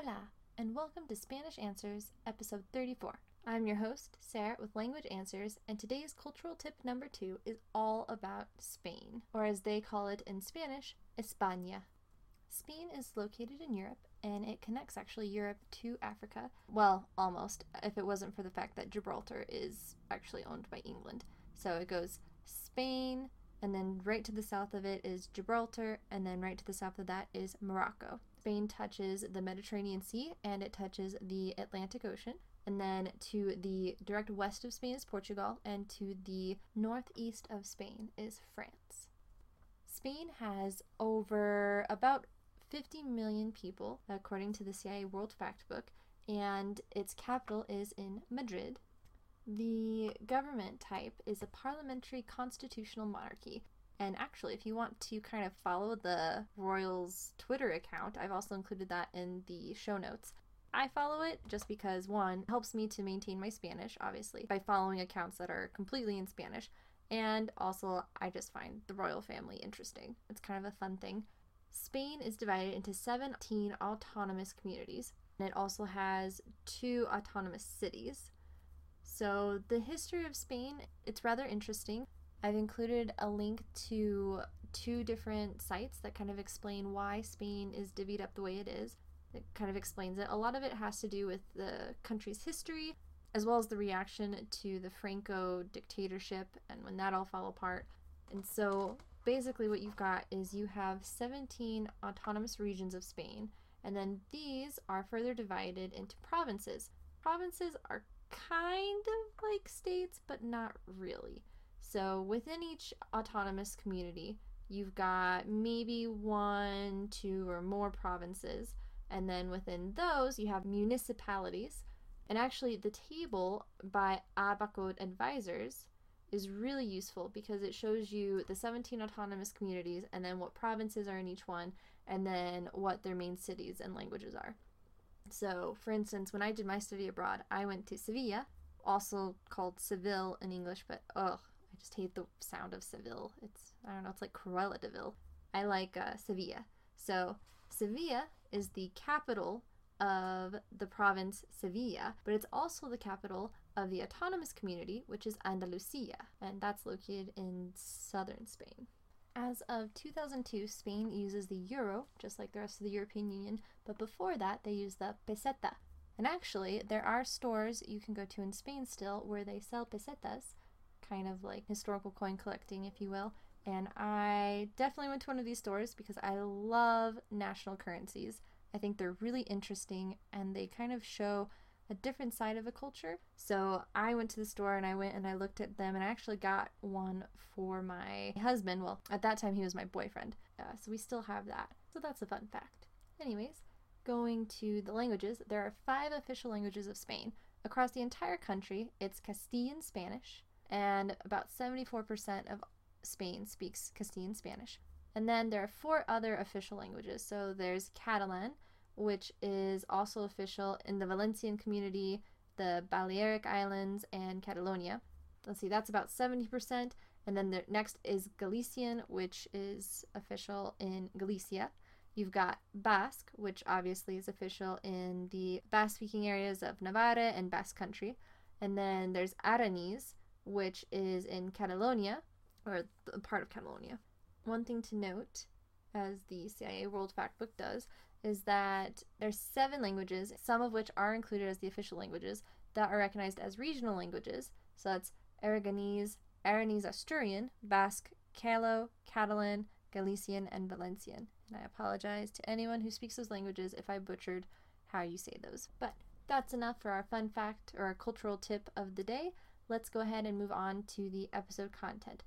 Hola, and welcome to Spanish Answers, episode 34. I'm your host, Sarah, with Language Answers, and today's cultural tip number two is all about Spain, or as they call it in Spanish, España. Spain is located in Europe, and it connects actually Europe to Africa. Well, almost, if it wasn't for the fact that Gibraltar is actually owned by England. So it goes Spain, and then right to the south of it is Gibraltar, and then right to the south of that is Morocco. Spain touches the Mediterranean Sea and it touches the Atlantic Ocean. And then to the direct west of Spain is Portugal, and to the northeast of Spain is France. Spain has over about 50 million people, according to the CIA World Factbook, and its capital is in Madrid. The government type is a parliamentary constitutional monarchy. And actually, if you want to kind of follow the Royals Twitter account, I've also included that in the show notes. I follow it just because one helps me to maintain my Spanish, obviously, by following accounts that are completely in Spanish. And also, I just find the royal family interesting. It's kind of a fun thing. Spain is divided into 17 autonomous communities, and it also has two autonomous cities. So, the history of Spain, it's rather interesting. I've included a link to two different sites that kind of explain why Spain is divvied up the way it is. It kind of explains it. A lot of it has to do with the country's history, as well as the reaction to the Franco dictatorship and when that all fell apart. And so basically, what you've got is you have 17 autonomous regions of Spain, and then these are further divided into provinces. Provinces are kind of like states, but not really. So within each autonomous community, you've got maybe one, two, or more provinces. And then within those, you have municipalities. And actually, the table by Abacode Advisors is really useful because it shows you the 17 autonomous communities and then what provinces are in each one and then what their main cities and languages are. So, for instance, when I did my study abroad, I went to Sevilla, also called Seville in English, but ugh, I just hate the sound of Seville. It's, I don't know, it's like Cruella de Vil. I like uh, Sevilla. So, Sevilla is the capital of the province Sevilla, but it's also the capital of the autonomous community, which is Andalusia, and that's located in southern Spain. As of 2002, Spain uses the euro, just like the rest of the European Union, but before that, they used the peseta. And actually, there are stores you can go to in Spain still where they sell pesetas, kind of like historical coin collecting, if you will. And I definitely went to one of these stores because I love national currencies. I think they're really interesting and they kind of show a different side of a culture. So I went to the store and I went and I looked at them and I actually got one for my husband. Well, at that time he was my boyfriend. Uh, so we still have that. So that's a fun fact. Anyways, going to the languages, there are five official languages of Spain. Across the entire country, it's Castilian Spanish, and about 74% of Spain speaks Castilian Spanish. And then there are four other official languages. So there's Catalan, which is also official in the Valencian community, the Balearic Islands, and Catalonia. Let's see, that's about 70%. And then the next is Galician, which is official in Galicia. You've got Basque, which obviously is official in the Basque speaking areas of Navarre and Basque Country. And then there's Aranese, which is in Catalonia, or the part of Catalonia. One thing to note, as the CIA World Factbook does, is that there's seven languages, some of which are included as the official languages, that are recognized as regional languages. So that's Aragonese, Aranese Asturian, Basque, Calo, Catalan, Galician, and Valencian. And I apologize to anyone who speaks those languages if I butchered how you say those. But that's enough for our fun fact or our cultural tip of the day. Let's go ahead and move on to the episode content.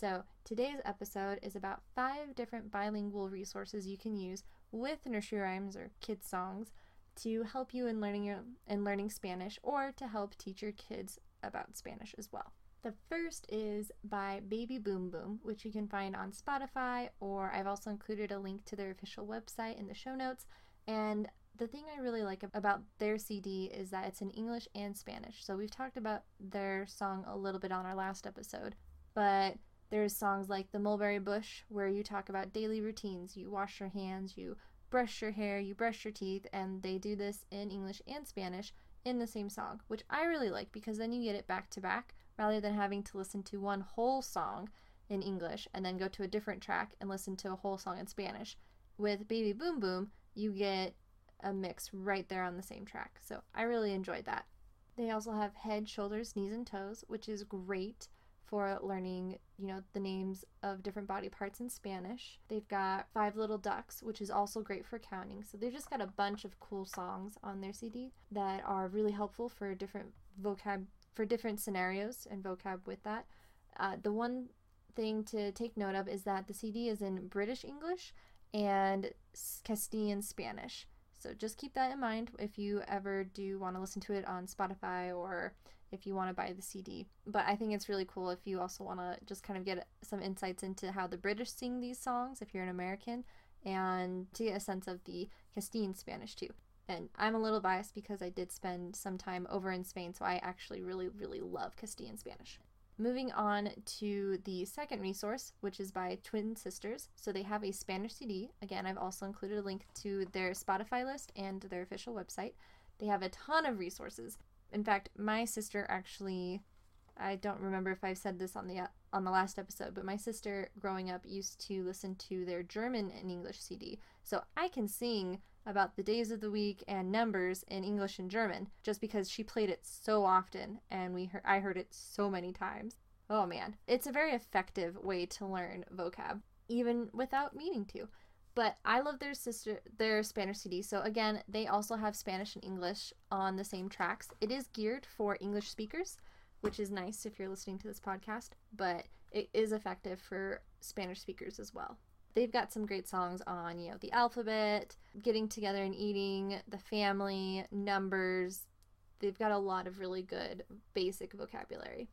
So, today's episode is about five different bilingual resources you can use with nursery rhymes or kids songs to help you in learning your in learning Spanish or to help teach your kids about Spanish as well. The first is by Baby Boom Boom, which you can find on Spotify, or I've also included a link to their official website in the show notes. And the thing I really like about their CD is that it's in English and Spanish. So we've talked about their song a little bit on our last episode, but there's songs like The Mulberry Bush where you talk about daily routines. You wash your hands, you brush your hair, you brush your teeth, and they do this in English and Spanish in the same song, which I really like because then you get it back to back rather than having to listen to one whole song in English and then go to a different track and listen to a whole song in Spanish. With Baby Boom Boom, you get a mix right there on the same track. So I really enjoyed that. They also have head, shoulders, knees, and toes, which is great for learning, you know, the names of different body parts in Spanish. They've got Five Little Ducks, which is also great for counting. So they've just got a bunch of cool songs on their CD that are really helpful for different vocab for different scenarios and vocab with that. Uh, the one thing to take note of is that the CD is in British English and Castilian Spanish. So just keep that in mind if you ever do want to listen to it on Spotify or if you want to buy the CD. But I think it's really cool if you also want to just kind of get some insights into how the British sing these songs if you're an American and to get a sense of the Castilian Spanish too. And I'm a little biased because I did spend some time over in Spain, so I actually really, really love Castilian Spanish. Moving on to the second resource, which is by Twin Sisters. So they have a Spanish CD. Again, I've also included a link to their Spotify list and their official website. They have a ton of resources. In fact, my sister actually I don't remember if I've said this on the on the last episode, but my sister growing up used to listen to their German and English CD. So I can sing about the days of the week and numbers in English and German just because she played it so often and we heard, I heard it so many times. Oh man, it's a very effective way to learn vocab even without meaning to. But I love their sister their Spanish CD. So again, they also have Spanish and English on the same tracks. It is geared for English speakers, which is nice if you're listening to this podcast, but it is effective for Spanish speakers as well. They've got some great songs on, you know, the alphabet, getting together and eating, the family, numbers. They've got a lot of really good basic vocabulary.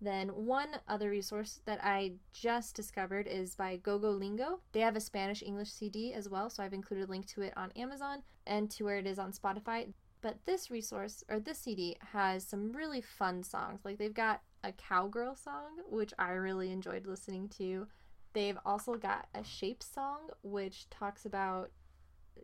Then one other resource that I just discovered is by GoGoLingo. They have a Spanish English CD as well, so I've included a link to it on Amazon and to where it is on Spotify. But this resource or this CD has some really fun songs. Like they've got a cowgirl song, which I really enjoyed listening to. They've also got a shape song, which talks about,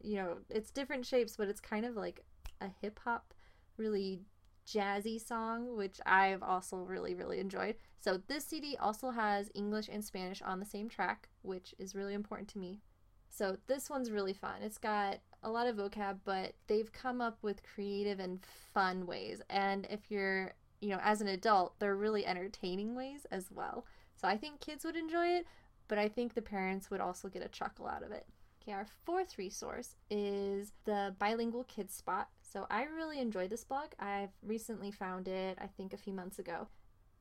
you know, it's different shapes, but it's kind of like a hip hop, really jazzy song, which I've also really, really enjoyed. So this CD also has English and Spanish on the same track, which is really important to me. So this one's really fun. It's got a lot of vocab, but they've come up with creative and fun ways. And if you're, you know, as an adult, they're really entertaining ways as well. So I think kids would enjoy it, but I think the parents would also get a chuckle out of it. Okay, our fourth resource is the Bilingual Kids Spot. So I really enjoy this blog. I've recently found it, I think, a few months ago.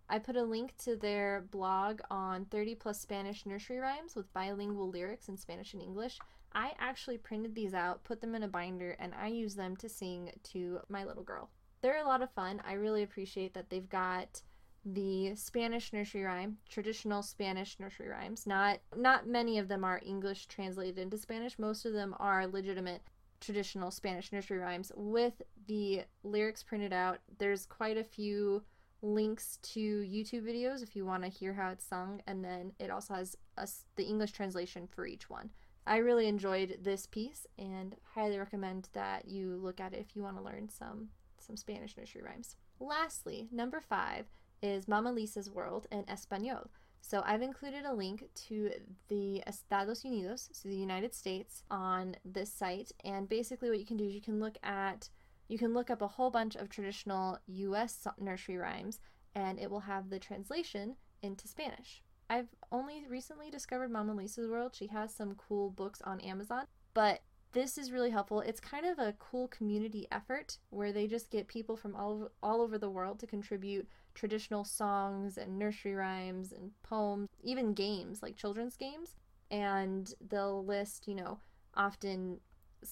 I put a link to their blog on 30 plus Spanish nursery rhymes with bilingual lyrics in Spanish and English. I actually printed these out, put them in a binder, and I use them to sing to my little girl. They're a lot of fun. I really appreciate that they've got the Spanish nursery rhyme, traditional Spanish nursery rhymes. Not not many of them are English translated into Spanish. Most of them are legitimate traditional Spanish nursery rhymes with the lyrics printed out. There's quite a few links to YouTube videos if you want to hear how it's sung, and then it also has a, the English translation for each one. I really enjoyed this piece and highly recommend that you look at it if you want to learn some some Spanish nursery rhymes. Lastly, number five is Mama Lisa's World in Espanol. So I've included a link to the Estados Unidos, so the United States, on this site. And basically, what you can do is you can look at you can look up a whole bunch of traditional U.S. nursery rhymes, and it will have the translation into Spanish. I've only recently discovered Mama Lisa's World. She has some cool books on Amazon, but this is really helpful. It's kind of a cool community effort where they just get people from all all over the world to contribute traditional songs and nursery rhymes and poems, even games like children's games. And they'll list, you know, often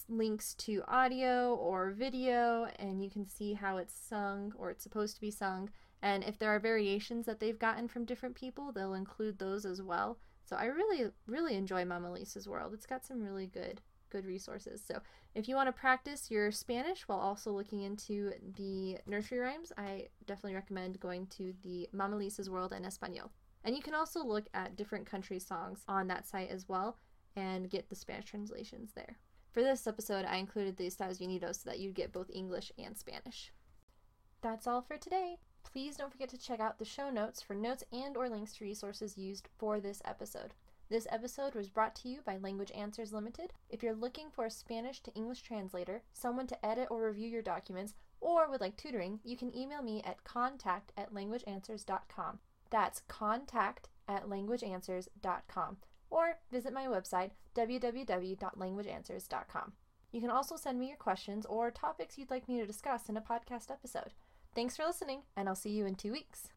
links to audio or video, and you can see how it's sung or it's supposed to be sung. And if there are variations that they've gotten from different people, they'll include those as well. So I really, really enjoy Mama Lisa's World. It's got some really good good resources. So if you want to practice your Spanish while also looking into the nursery rhymes, I definitely recommend going to the Mama Lisa's World en Español. And you can also look at different country songs on that site as well and get the Spanish translations there. For this episode, I included the Estados Unidos so that you'd get both English and Spanish. That's all for today. Please don't forget to check out the show notes for notes and or links to resources used for this episode. This episode was brought to you by Language Answers Limited. If you're looking for a Spanish to English translator, someone to edit or review your documents, or would like tutoring, you can email me at contact at languageanswers.com. That's contact at languageanswers.com. Or visit my website, www.languageanswers.com. You can also send me your questions or topics you'd like me to discuss in a podcast episode. Thanks for listening, and I'll see you in two weeks.